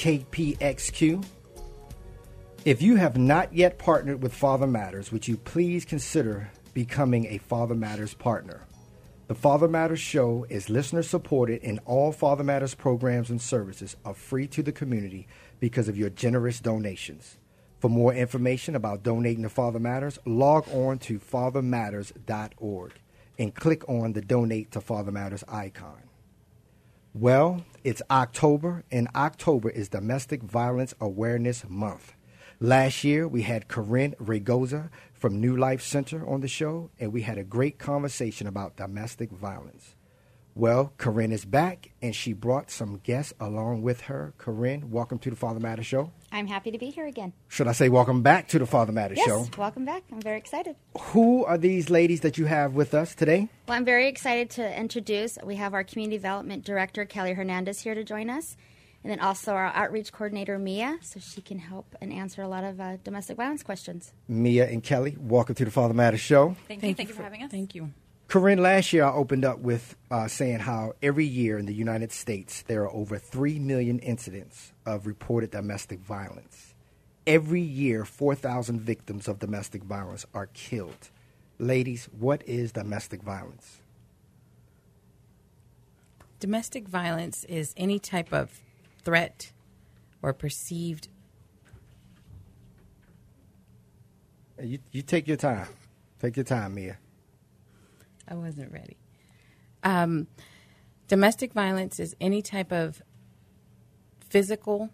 KPXQ. If you have not yet partnered with Father Matters, would you please consider becoming a Father Matters partner? The Father Matters Show is listener supported, and all Father Matters programs and services are free to the community because of your generous donations. For more information about donating to Father Matters, log on to fathermatters.org and click on the Donate to Father Matters icon. Well, it's October, and October is Domestic Violence Awareness Month. Last year, we had Corine Raygoza from New Life Center on the show, and we had a great conversation about domestic violence. Well, Corine is back, and she brought some guests along with her. Corine, welcome to the Father Matter Show. I'm happy to be here again. Should I say welcome back to the Father Matter yes, Show? welcome back. I'm very excited. Who are these ladies that you have with us today? Well, I'm very excited to introduce. We have our Community Development Director, Kelly Hernandez, here to join us. And then also our outreach coordinator, Mia, so she can help and answer a lot of uh, domestic violence questions. Mia and Kelly, welcome to the Father Matter Show. Thank, you. Thank you for having us. Thank you. Corine, last year I opened up with uh, saying how every year in the United States there are over 3 million incidents of reported domestic violence. Every year, 4,000 victims of domestic violence are killed. Ladies, what is domestic violence? Domestic violence is any type of threat or perceived. You, you take your time. Take your time, Mia. I wasn't ready. Um, domestic violence is any type of physical,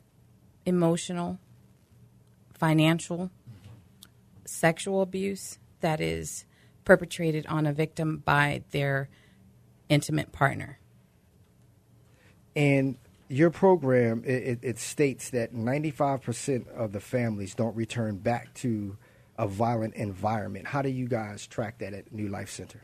emotional, financial, sexual abuse that is perpetrated on a victim by their intimate partner. And your program, it, it, states that 95% of the families don't return back to a violent environment. How do you guys track that at New Life Center?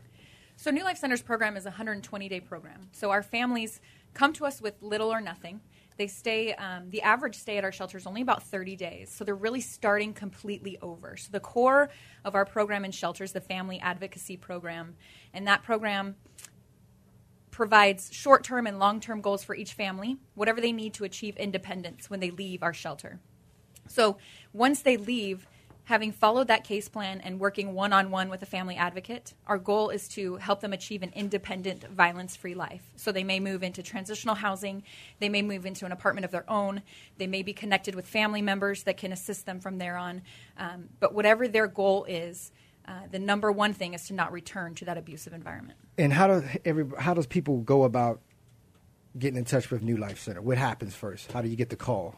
So, New Life Center's program is a 120 day program. So, our families come to us with little or nothing. They stay, um, the average stay at our shelter is only about 30 days. So, they're really starting completely over. So, the core of our program in shelters, the Family Advocacy Program, and that program provides short term and long term goals for each family, whatever they need to achieve independence when they leave our shelter. So, once they leave, having followed that case plan and working one on one with a family advocate, our goal is to help them achieve an independent, violence free life. So they may move into transitional housing, they may move into an apartment of their own, they may be connected with family members that can assist them from there on. Um, but whatever their goal is, uh, the number one thing is to not return to that abusive environment. And how does every how does people go about getting in touch with New Life Center? What happens first? How do you get the call?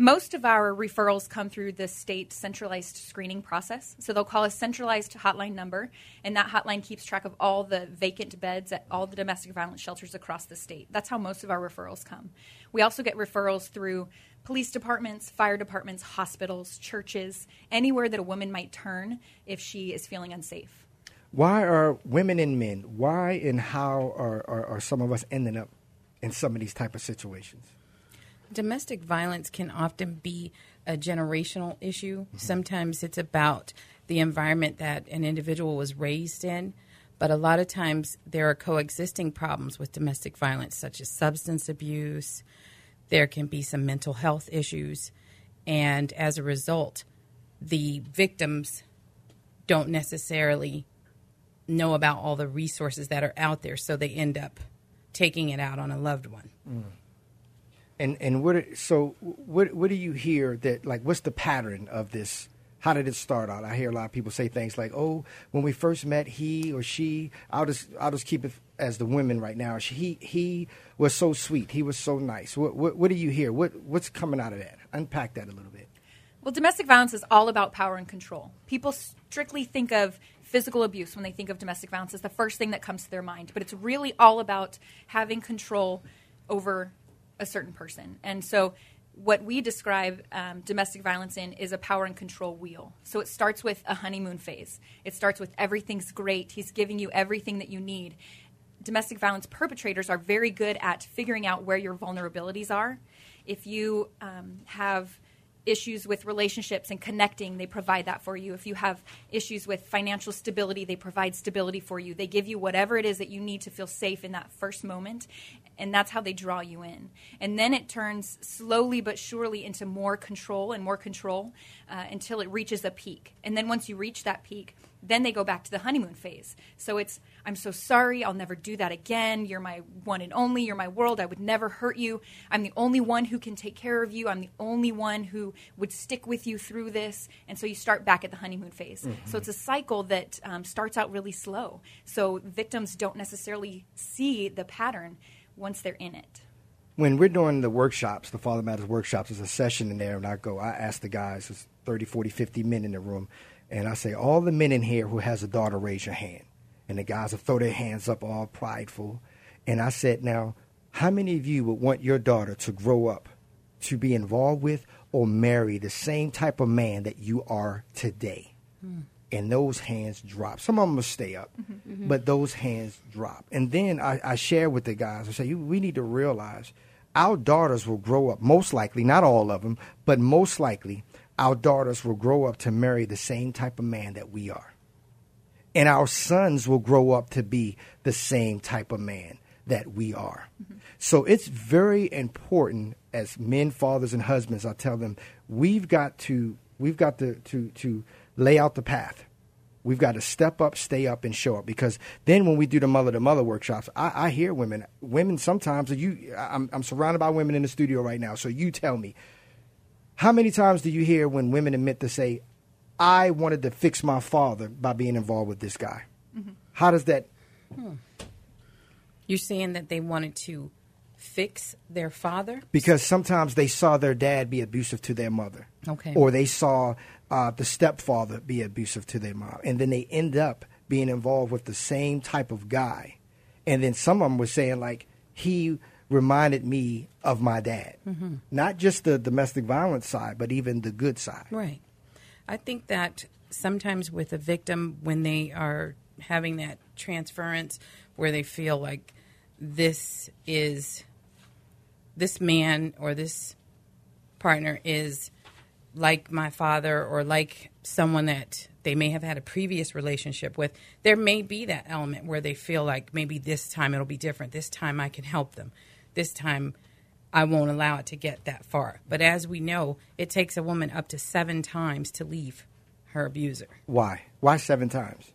Most of our referrals come through the state centralized screening process. So they'll call a centralized hotline number, and that hotline keeps track of all the vacant beds at all the domestic violence shelters across the state. That's how most of our referrals come. We also get referrals through police departments, fire departments, hospitals, churches, anywhere that a woman might turn if she is feeling unsafe. Why are women and men, why and how are, are, are some of us ending up in some of these type of situations? Domestic violence can often be a generational issue. Mm-hmm. Sometimes it's about the environment that an individual was raised in, but a lot of times there are coexisting problems with domestic violence, such as substance abuse. There can be some mental health issues, and as a result, the victims don't necessarily know about all the resources that are out there, so they end up taking it out on a loved one. Mm. And and what so what what do you hear that like what's the pattern of this? How did it start out? I hear a lot of people say things like, "Oh, when we first met, he or she." I'll just I'll just keep it as the women right now. He he was so sweet. He was so nice. What what, what do you hear? What what's coming out of that? Unpack that a little bit. Well, domestic violence is all about power and control. People strictly think of physical abuse when they think of domestic violence is the first thing that comes to their mind, but it's really all about having control over a certain person. And so, what we describe um, domestic violence in is a power and control wheel. So, it starts with a honeymoon phase. It starts with everything's great, he's giving you everything that you need. Domestic violence perpetrators are very good at figuring out where your vulnerabilities are. If you um, have issues with relationships and connecting, they provide that for you. If you have issues with financial stability, they provide stability for you. They give you whatever it is that you need to feel safe in that first moment, and that's how they draw you in. And then it turns slowly but surely into more control and more control uh, until it reaches a peak. And then once you reach that peak, then they go back to the honeymoon phase. So it's, I'm so sorry, I'll never do that again. You're my one and only, you're my world, I would never hurt you. I'm the only one who can take care of you, I'm the only one who would stick with you through this. And so you start back at the honeymoon phase. Mm-hmm. So it's a cycle that um, starts out really slow. So victims don't necessarily see the pattern once they're in it when we're doing the workshops, the Father Matters workshops, there's a session in there, and I go, I ask the guys, there's 30, 40, 50 men in the room, and I say, all the men in here who has a daughter, raise your hand. And the guys will throw their hands up all prideful. And I said, now, how many of you would want your daughter to grow up to be involved with or marry the same type of man that you are today? Hmm. And those hands drop. Some of them will stay up, mm-hmm, mm-hmm. but those hands drop. And then I, I share with the guys, I say, we need to realize our daughters will grow up, most likely, not all of them, but most likely, our daughters will grow up to marry the same type of man that we are. And our sons will grow up to be the same type of man that we are. Mm-hmm. So it's very important as men, fathers, and husbands, I tell them, we've got to we've got to to, to lay out the path. We've got to step up, stay up, and show up. Because then, when we do the mother to mother workshops, I, I, hear women. Women sometimes you. I'm, I'm surrounded by women in the studio right now. So you tell me, how many times do you hear when women admit to say, I wanted to fix my father by being involved with this guy? Mm-hmm. How does that? Hmm. You're saying that they wanted to fix their father? Because sometimes they saw their dad be abusive to their mother. Okay. Or they saw uh, the stepfather be abusive to their mom. And then they end up being involved with the same type of guy. And then some of them were saying, like, he reminded me of my dad. Mm-hmm. Not just the domestic violence side, but even the good side. Right. I think that sometimes with a victim, when they are having that transference where they feel like this is this man or this partner is like my father or like someone that they may have had a previous relationship with, there may be that element where they feel like maybe this time it'll be different. This time I can help them this time I won't allow it to get that far. But as we know, it takes a woman up to seven times to leave her abuser. Why? Why seven times?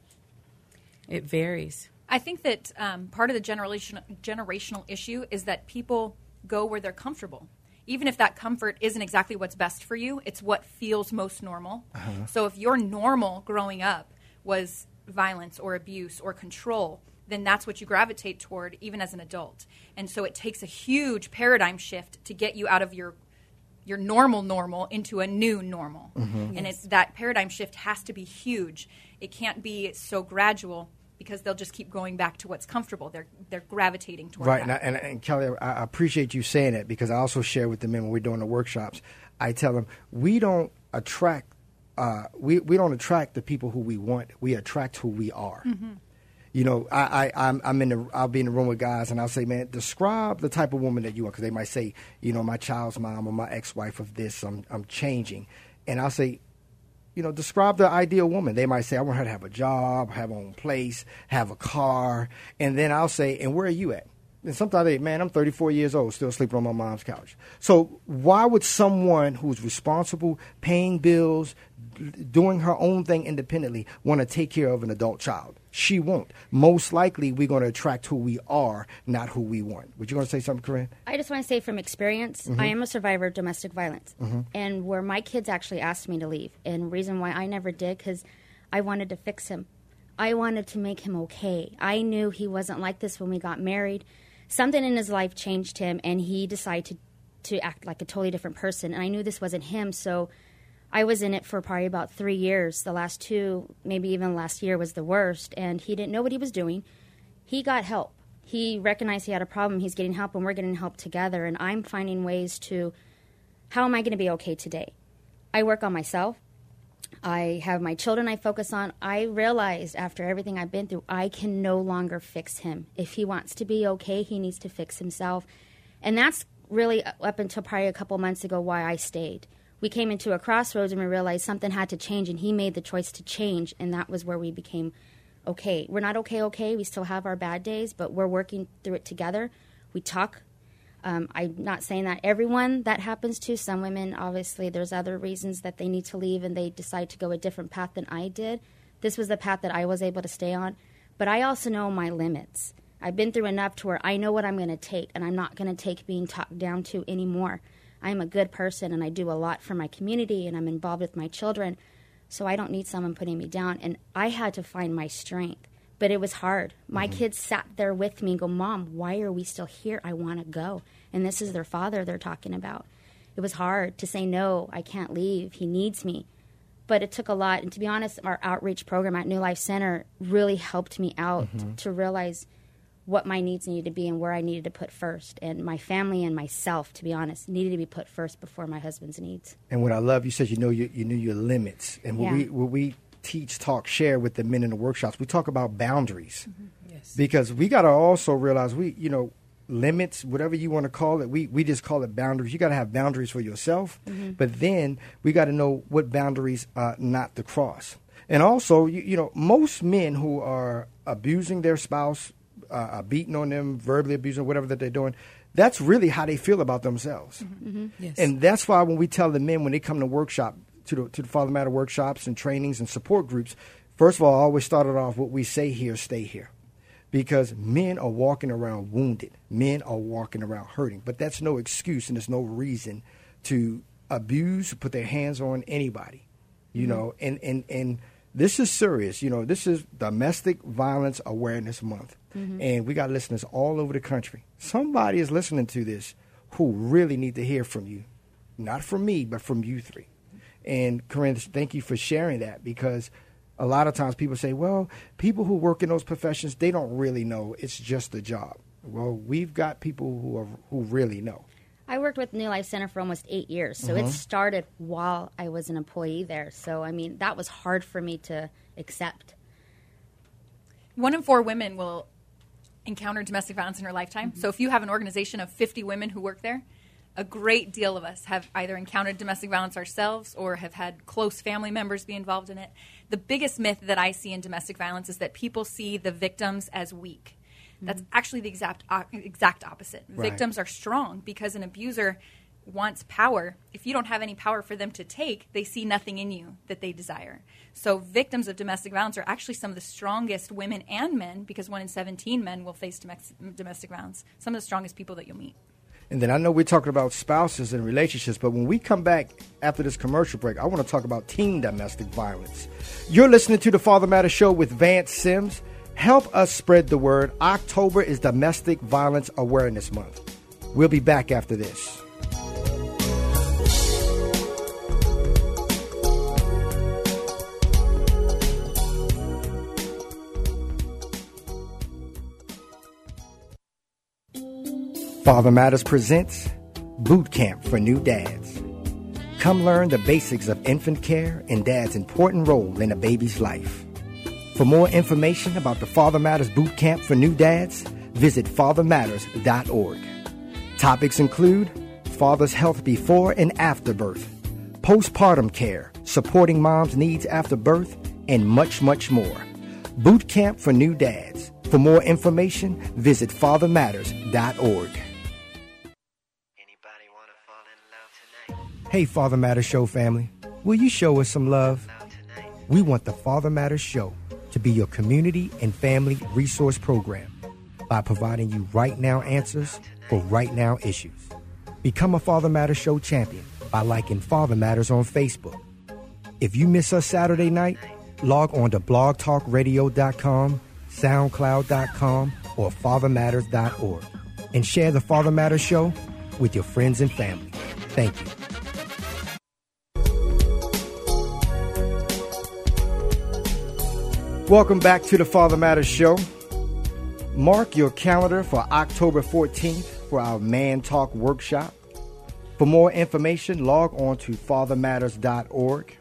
It varies. I think that um, part of the generation, generational issue is that people go where they're comfortable. Even if that comfort isn't exactly what's best for you, it's what feels most normal. Uh-huh. So if your normal growing up was violence or abuse or control, then that's what you gravitate toward even as an adult. And so it takes a huge paradigm shift to get you out of your your normal normal into a new normal. Mm-hmm. And it's that paradigm shift has to be huge. It can't be so gradual because they'll just keep going back to what's comfortable. They're they're gravitating toward right. That. And, and, and Kelly, I appreciate you saying it because I also share with the men when we're doing the workshops. I tell them we don't attract uh, we we don't attract the people who we want. We attract who we are. Mm-hmm you know, I, I I'm, I'm in the I'll be in the room with guys and I'll say, man, describe the type of woman that you are, because they might say, you know, my child's mom or my ex-wife of this, I'm I'm changing, and I'll say, you know, describe the ideal woman. They might say, I want her to have a job, have her own place, have a car, and then I'll say, and where are you at? And sometimes they, man, I'm 34 years old, still sleeping on my mom's couch. So why would someone who's responsible, paying bills, doing her own thing independently, want to take care of an adult child? She won't. Most likely, we're going to attract who we are, not who we want. Would you want to say something, Corine? I just want to say from experience, mm-hmm. I am a survivor of domestic violence. Mm-hmm. And where my kids actually asked me to leave, and reason why I never did, because I wanted to fix him. I wanted to make him okay. I knew he wasn't like this when we got married. Something in his life changed him, and he decided to, to act like a totally different person. And I knew this wasn't him, so I was in it for probably about three years. The last two, maybe even last year, was the worst. And he didn't know what he was doing. He got help. he recognized he had a problem. He's getting help, and we're getting help together. And I'm finding ways to how am I going to be okay today? I work on myself. I have my children I focus on. I realized after everything I've been through, I can no longer fix him. If he wants to be okay, he needs to fix himself. And that's really up until probably a couple months ago why I stayed. We came into a crossroads and we realized something had to change, and he made the choice to change, and that was where we became okay. We're not okay, okay. We still have our bad days, but we're working through it together. We talk um, I'm not saying that everyone that happens to. Some women, obviously, there's other reasons that they need to leave and they decide to go a different path than I did. This was the path that I was able to stay on. But I also know my limits. I've been through enough to where I know what I'm going to take, and I'm not going to take being talked down to anymore. I'm a good person, and I do a lot for my community, and I'm involved with my children. So I don't need someone putting me down. And I had to find my strength but it was hard. My mm-hmm. kids sat there with me and go, Mom, why are we still here? I want to go. And this is their father they're talking about. It was hard to say, No, I can't leave. He needs me. But it took a lot. And to be honest, our outreach program at New Life Center really helped me out mm-hmm. to realize what my needs needed to be and where I needed to put first. And my family and myself, to be honest, needed to be put first before my husband's needs. And what I love, you said you know you, you knew your limits. And what, yeah. we, what we teach, talk, share with the men in the workshops. We talk about boundaries mm-hmm. yes. because we got to also realize we, you know, limits, whatever you want to call it. We we just call it boundaries. You got to have boundaries for yourself, mm-hmm. but then we got to know what boundaries uh, not to cross. And also, you, you know, most men who are abusing their spouse, uh beating on them, verbally abusing, whatever that they're doing, that's really how they feel about themselves. Mm-hmm. mm-hmm. Yes. And that's why when we tell the men when they come to workshop, to the, to the Father Matter workshops and trainings and support groups, first of all, I always started off what we say here, stay here. Because men are walking around wounded. Men are walking around hurting. But that's no excuse and there's no reason to abuse, put their hands on anybody. You mm-hmm. know, and, and, and this is serious. You know, this is Domestic Violence Awareness Month. Mm-hmm. And we got listeners all over the country. Somebody is listening to this who really need to hear from you. Not from me, but from you three. And Corine, thank you for sharing that because a lot of times people say, well, people who work in those professions, they don't really know. It's just a job. Well, we've got people who are who really know. I worked with New Life Center for almost eight years, so mm-hmm. it started while I was an employee there. So I mean, that was hard for me to accept. One in four women will encounter domestic violence in her lifetime. Mm-hmm. So if you have an organization of 50 women who work there, a great deal of us have either encountered domestic violence ourselves or have had close family members be involved in it. The biggest myth that I see in domestic violence is that people see the victims as weak. Mm-hmm. That's actually the exact exact opposite. Right. Victims are strong because an abuser wants power. If you don't have any power for them to take, they see nothing in you that they desire. So victims of domestic violence are actually some of the strongest women and men because one in 17 men will face domestic violence. Some of the strongest people that you'll meet. And then I know we're talking about spouses and relationships, but when we come back after this commercial break, I want to talk about teen domestic violence. You're listening to the Father Matter Show with Vance Sims. Help us spread the word. October is Domestic Violence Awareness Month. We'll be back after this. Father Matters presents Boot Camp for New Dads. Come learn the basics of infant care and dad's important role in a baby's life. For more information about the Father Matters Boot Camp for New Dads, visit fathermatters.org. Topics include father's health before and after birth, postpartum care, supporting mom's needs after birth, and much, much more. Boot Camp for New Dads. For more information, visit fathermatters.org. Hey, Father Matters Show family, will you show us some love? We want the Father Matters Show to be your community and family resource program by providing you right now answers for right now issues. Become a Father Matters Show champion by liking Father Matters on Facebook. If you miss us Saturday night, log on to blogtalkradio.com, soundcloud.com, or fathermatters.org and share the Father Matters Show with your friends and family. Thank you. Welcome back to the Father Matters Show. Mark your calendar for October 14th for our Man Talk workshop. For more information, log on to fathermatters.org.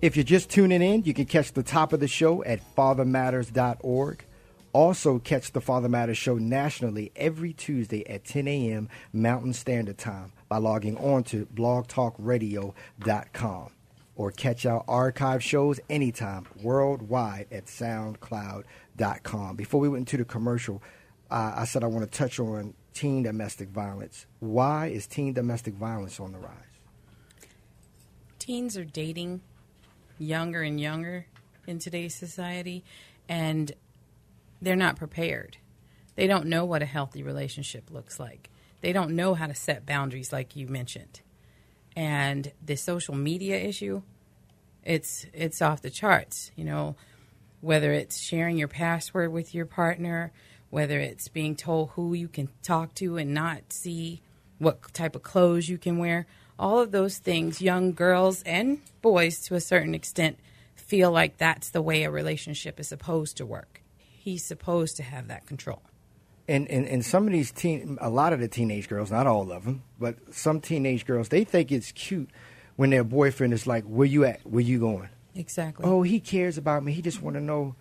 If you're just tuning in, you can catch the top of the show at fathermatters.org. Also, catch the Father Matters show nationally every Tuesday at 10 a.m. Mountain Standard Time by logging on to blogtalkradio.com or catch our archive shows anytime worldwide at soundcloud.com. Before we went into the commercial, uh, I said I want to touch on teen domestic violence. Why is teen domestic violence on the rise? Teens are dating younger and younger in today's society, and they're not prepared. They don't know what a healthy relationship looks like. They don't know how to set boundaries, like you mentioned. And the social media issue, it's it's off the charts. You know, whether it's sharing your password with your partner, whether it's being told who you can talk to and not see what type of clothes you can wear, all of those things, young girls and boys to a certain extent feel like that's the way a relationship is supposed to work. He's supposed to have that control. And, and, and some of these teen, a lot of the teenage girls, not all of them, but some teenage girls, they think it's cute when their boyfriend is like, "Where you at? Where you going?" Exactly. Oh, he cares about me. He just want to know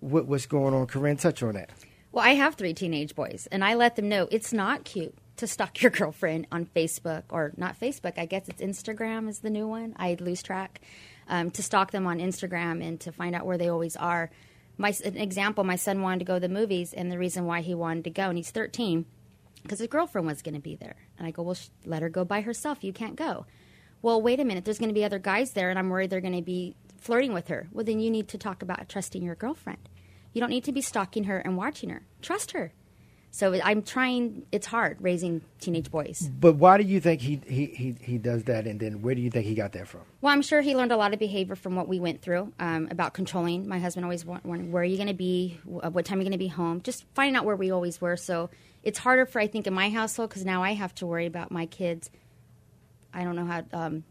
what, what's going on. Corine, touch on that. Well, I have three teenage boys, and I let them know it's not cute to stalk your girlfriend on Facebook or not Facebook. I guess it's Instagram is the new one. I lose track. Um, to stalk them on Instagram and to find out where they always are. My an example: my son wanted to go to the movies, and the reason why he wanted to go, and he's 13, because his girlfriend was going to be there. And I go, well, sh- let her go by herself. You can't go. Well, wait a minute. There's going to be other guys there, and I'm worried they're going to be flirting with her. Well, then you need to talk about trusting your girlfriend. You don't need to be stalking her and watching her. Trust her. So I'm trying. It's hard raising teenage boys. But why do you think he, he, he, he does that? And then where do you think he got that from? Well, I'm sure he learned a lot of behavior from what we went through um, about controlling. My husband always wanted, where are you going to be? What time are you going to be home? Just finding out where we always were. So it's harder for, I think, in my household because now I have to worry about my kids. I don't know how. Um,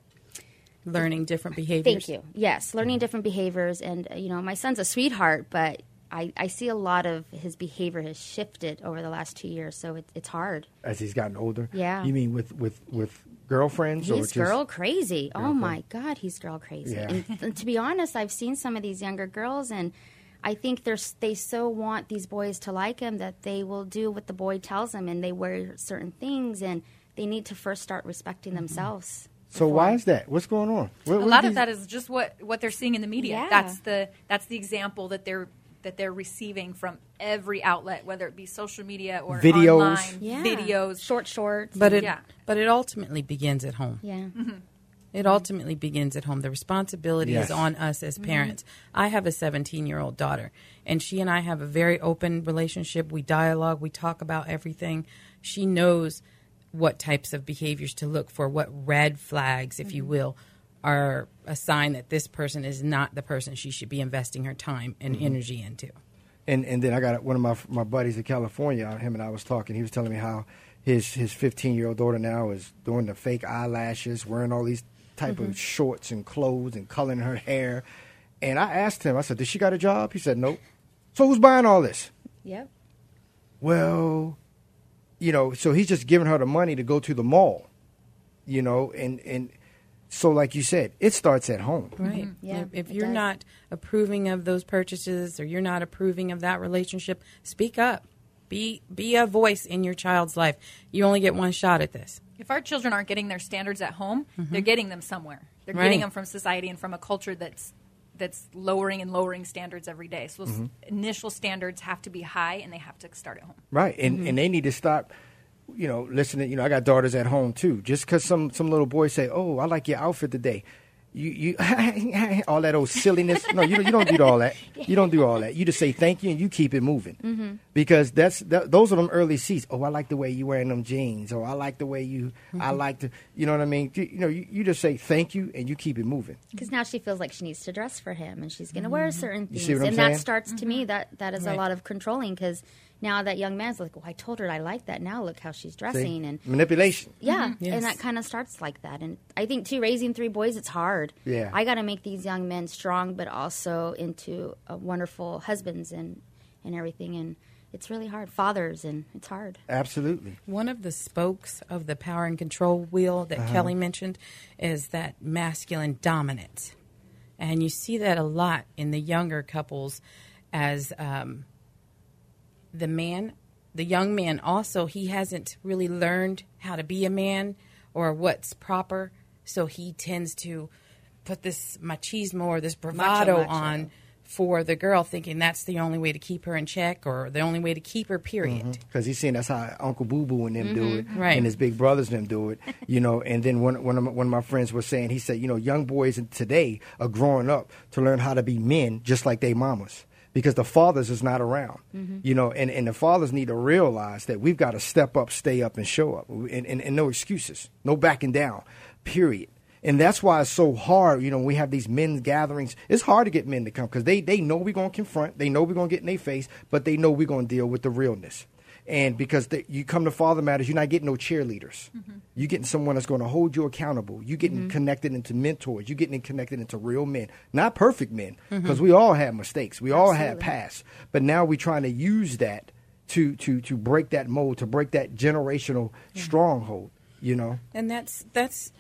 learning different behaviors. Thank you. Yes, learning different behaviors. And, uh, you know, my son's a sweetheart, but I, I see a lot of his behavior has shifted over the last two years, so it, it's hard. As he's gotten older? Yeah. You mean with, with, with girlfriends? or He's just, girl crazy. Oh my God, he's girl crazy. Yeah. And, and to be honest, I've seen some of these younger girls, and I think they're they so want these boys to like him that they will do what the boy tells them, and they wear certain things, and they need to first start respecting Mm-hmm. themselves. So why is that? What's going on? What- a lot these- of that is just what what they're seeing in the media. Yeah. That's the that's the example that they're that they're receiving from every outlet, whether it be social media or Videos. online Yeah. videos. short shorts. But it Yeah. but it ultimately begins at home. yeah. Mm-hmm. It ultimately begins at home. The responsibility Yes. is on us as mm-hmm. parents. I have a 17 year old daughter, and she and I have a very open relationship. We dialogue, we talk about everything. She knows what types of behaviors to look for, what red flags, if you mm-hmm. will, are a sign that this person is not the person she should be investing her time and mm-hmm. energy into. and and then I got one of my my buddies in California. Him and I was talking. He was telling me how his his 15 year old daughter now is doing the fake eyelashes, wearing all these type of mm-hmm. shorts and clothes and coloring her hair. And I asked him. I said, "Does she got a job?" He said, "Nope." So who's buying all this? Yep. Well, you know, so he's just giving her the money to go to the mall. You know, and and so like you said, it starts at home. Right. Mm-hmm. Yeah, if if you're does. not approving of those purchases or you're not approving of that relationship, speak up. Be be a voice in your child's life. You only get one shot at this. If our children aren't getting their standards at home, mm-hmm. they're getting them somewhere. They're Right. getting them from society and from a culture that's that's lowering and lowering standards every day. So those mm-hmm. initial standards have to be high and they have to start at home. Right, and and they need to stop. You know, listening. You know, I got daughters at home too. Just because some some little boy say, "Oh, I like your outfit today," you you all that old silliness. No, you you don't do all that. You don't do all that. You just say thank you and you keep it moving. Mm-hmm. Because that's that, those are them early seats. Oh, I like the way you wearing them jeans. Or I like the way you. I mm-hmm. like the. You know what I mean? You, you know, you, you just say thank you and you keep it moving. Because now she feels like she needs to dress for him, and she's going to wear mm-hmm. certain You things, see what I'm and saying? that starts to me that that is a lot of controlling. Because now that young man's like, "Well, I told her I like that. Now look how she's See? dressing," and manipulation. yeah, Yes. and that kind of starts like that. And I think too, raising three boys, it's hard. Yeah. I got to make these young men strong, but also into uh, wonderful husbands and and everything. And it's really hard. Fathers, and it's hard. Absolutely. One of the spokes of the power and control wheel that Kelly mentioned is that masculine dominance. And you see that a lot in the younger couples as um, the man, the young man also, he hasn't really learned how to be a man or what's proper. So he tends to put this machismo or this bravado macho. on for the girl, thinking that's the only way to keep her in check or the only way to keep her, period. Mm-hmm. because he's saying that's how Uncle Boo Boo and them do mm-hmm. it, Right. and his big brothers and them do it, you know. And then one one of my, one of my friends was saying, he said, you know, young boys today are growing up to learn how to be men just like they mamas. Because the fathers is not around, mm-hmm. you know, and, and the fathers need to realize that we've got to step up, stay up, and show up, and, and, and no excuses, no backing down, period. And that's why it's so hard, you know, we have these men's gatherings. It's hard to get men to come because they, they know we're going to confront, they know we're going to get in their face, but they know we're going to deal with the realness. And because the, you come to Father Matters, you're not getting no cheerleaders. Mm-hmm. You're getting someone that's going to hold you accountable. You're getting mm-hmm. connected into mentors. You're getting connected into real men, not perfect men, mm-hmm. because we all have mistakes. We all have past. But now we're trying to use that to to to break that mold, to break that generational stronghold. You know. And that's that's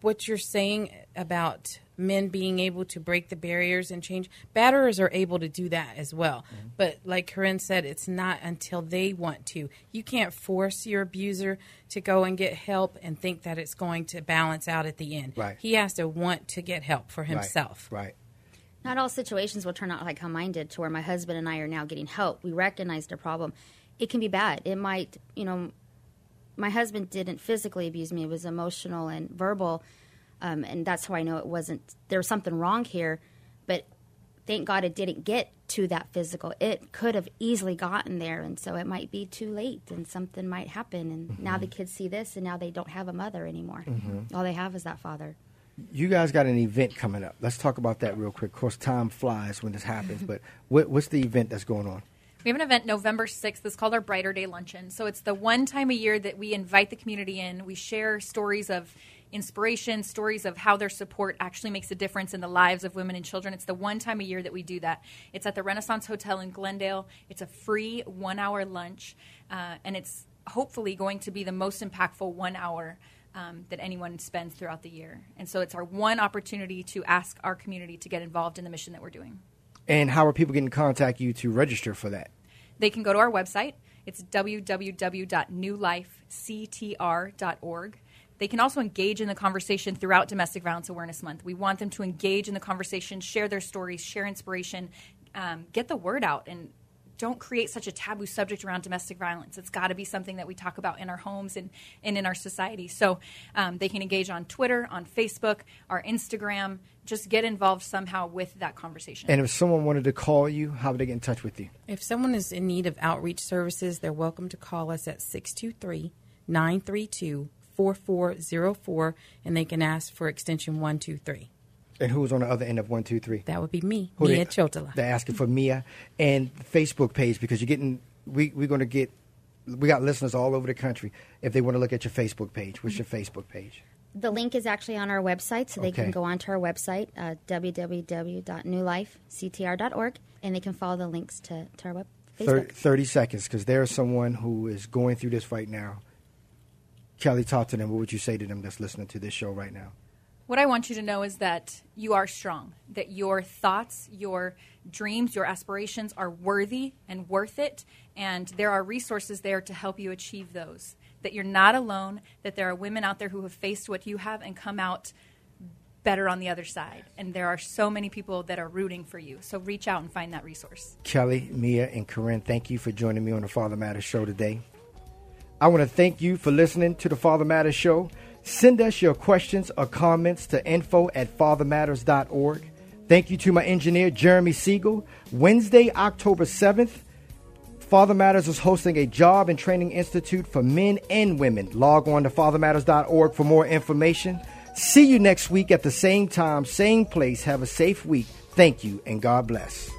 what you're saying about men being able to break the barriers and change. Batterers are able to do that as well. Mm-hmm. But like Corine said, it's not until they want to. You can't force your abuser to go and get help and think that it's going to balance out at the end. Right. He has to want to get help for Right, himself. Right. Not all situations will turn out like how mine did, to where my husband and I are now getting help. We recognized a problem. It can be bad. It might, you know, my husband didn't physically abuse me, it was emotional and verbal. Um, and that's how I know it wasn't, there was something wrong here. But thank God it didn't get to that physical. It could have easily gotten there. And so it might be too late and something might happen. And now the kids see this and now they don't have a mother anymore. All they have is that father. You guys got an event coming up. Let's talk about that real quick. Of course, time flies when this happens, but what, what's the event that's going on? We have an event November 6th. It's called our Brighter Day Luncheon. So it's the one time a year that we invite the community in. We share stories of inspiration, stories of how their support actually makes a difference in the lives of women and children. It's the one time a year that we do that. It's at the Renaissance Hotel in Glendale. It's a free one hour lunch, uh, and it's hopefully going to be the most impactful one hour. Um, that anyone spends throughout the year. And so it's our one opportunity to ask our community to get involved in the mission that we're doing. And how are people getting to contact you to register for that? They can go to our website. It's www.newlifectr.org. They can also engage in the conversation throughout Domestic Violence Awareness Month. We want them to engage in the conversation, share their stories, share inspiration, um, get the word out, and don't create such a taboo subject around domestic violence. It's got to be something that we talk about in our homes and, and in our society. So um, they can engage on Twitter, on Facebook, our Instagram. Just get involved somehow with that conversation. And if someone wanted to call you, how would they get in touch with you? If someone is in need of outreach services, they're welcome to call us at 623 932 4404 and they can ask for extension 123. And who's on the other end of one, two, three? That would be me, Who they- Mia Chotala. They're asking for Mia and Facebook page because you're getting. We we're going to get. We got listeners all over the country. If they want to look at your Facebook page, what's your Facebook page? The link is actually on our website, so they Okay. can go onto our website, uh, www.newlifectr.org, and they can follow the links to, to our web Thir- Facebook. 30 seconds because there's someone who is going through this right now. Kelly, talk to them. What would you say to them that's listening to this show right now? What I want you to know is that you are strong, that your thoughts, your dreams, your aspirations are worthy and worth it, and there are resources there to help you achieve those. That you're not alone, that there are women out there who have faced what you have and come out better on the other side. And there are so many people that are rooting for you. So reach out and find that resource. Kelly, Mia, and Corine, thank you for joining me on the Father Matters show today. I want to thank you for listening to the Father Matters show. Send us your questions or comments to info at fathermatters.org. Thank you to my engineer, Jeremy Siegel. Wednesday, October 7th, Father Matters is hosting a job and training institute for men and women. Log on to fathermatters.org for more information. See you next week at the same time, same place. Have a safe week. Thank you, and God bless.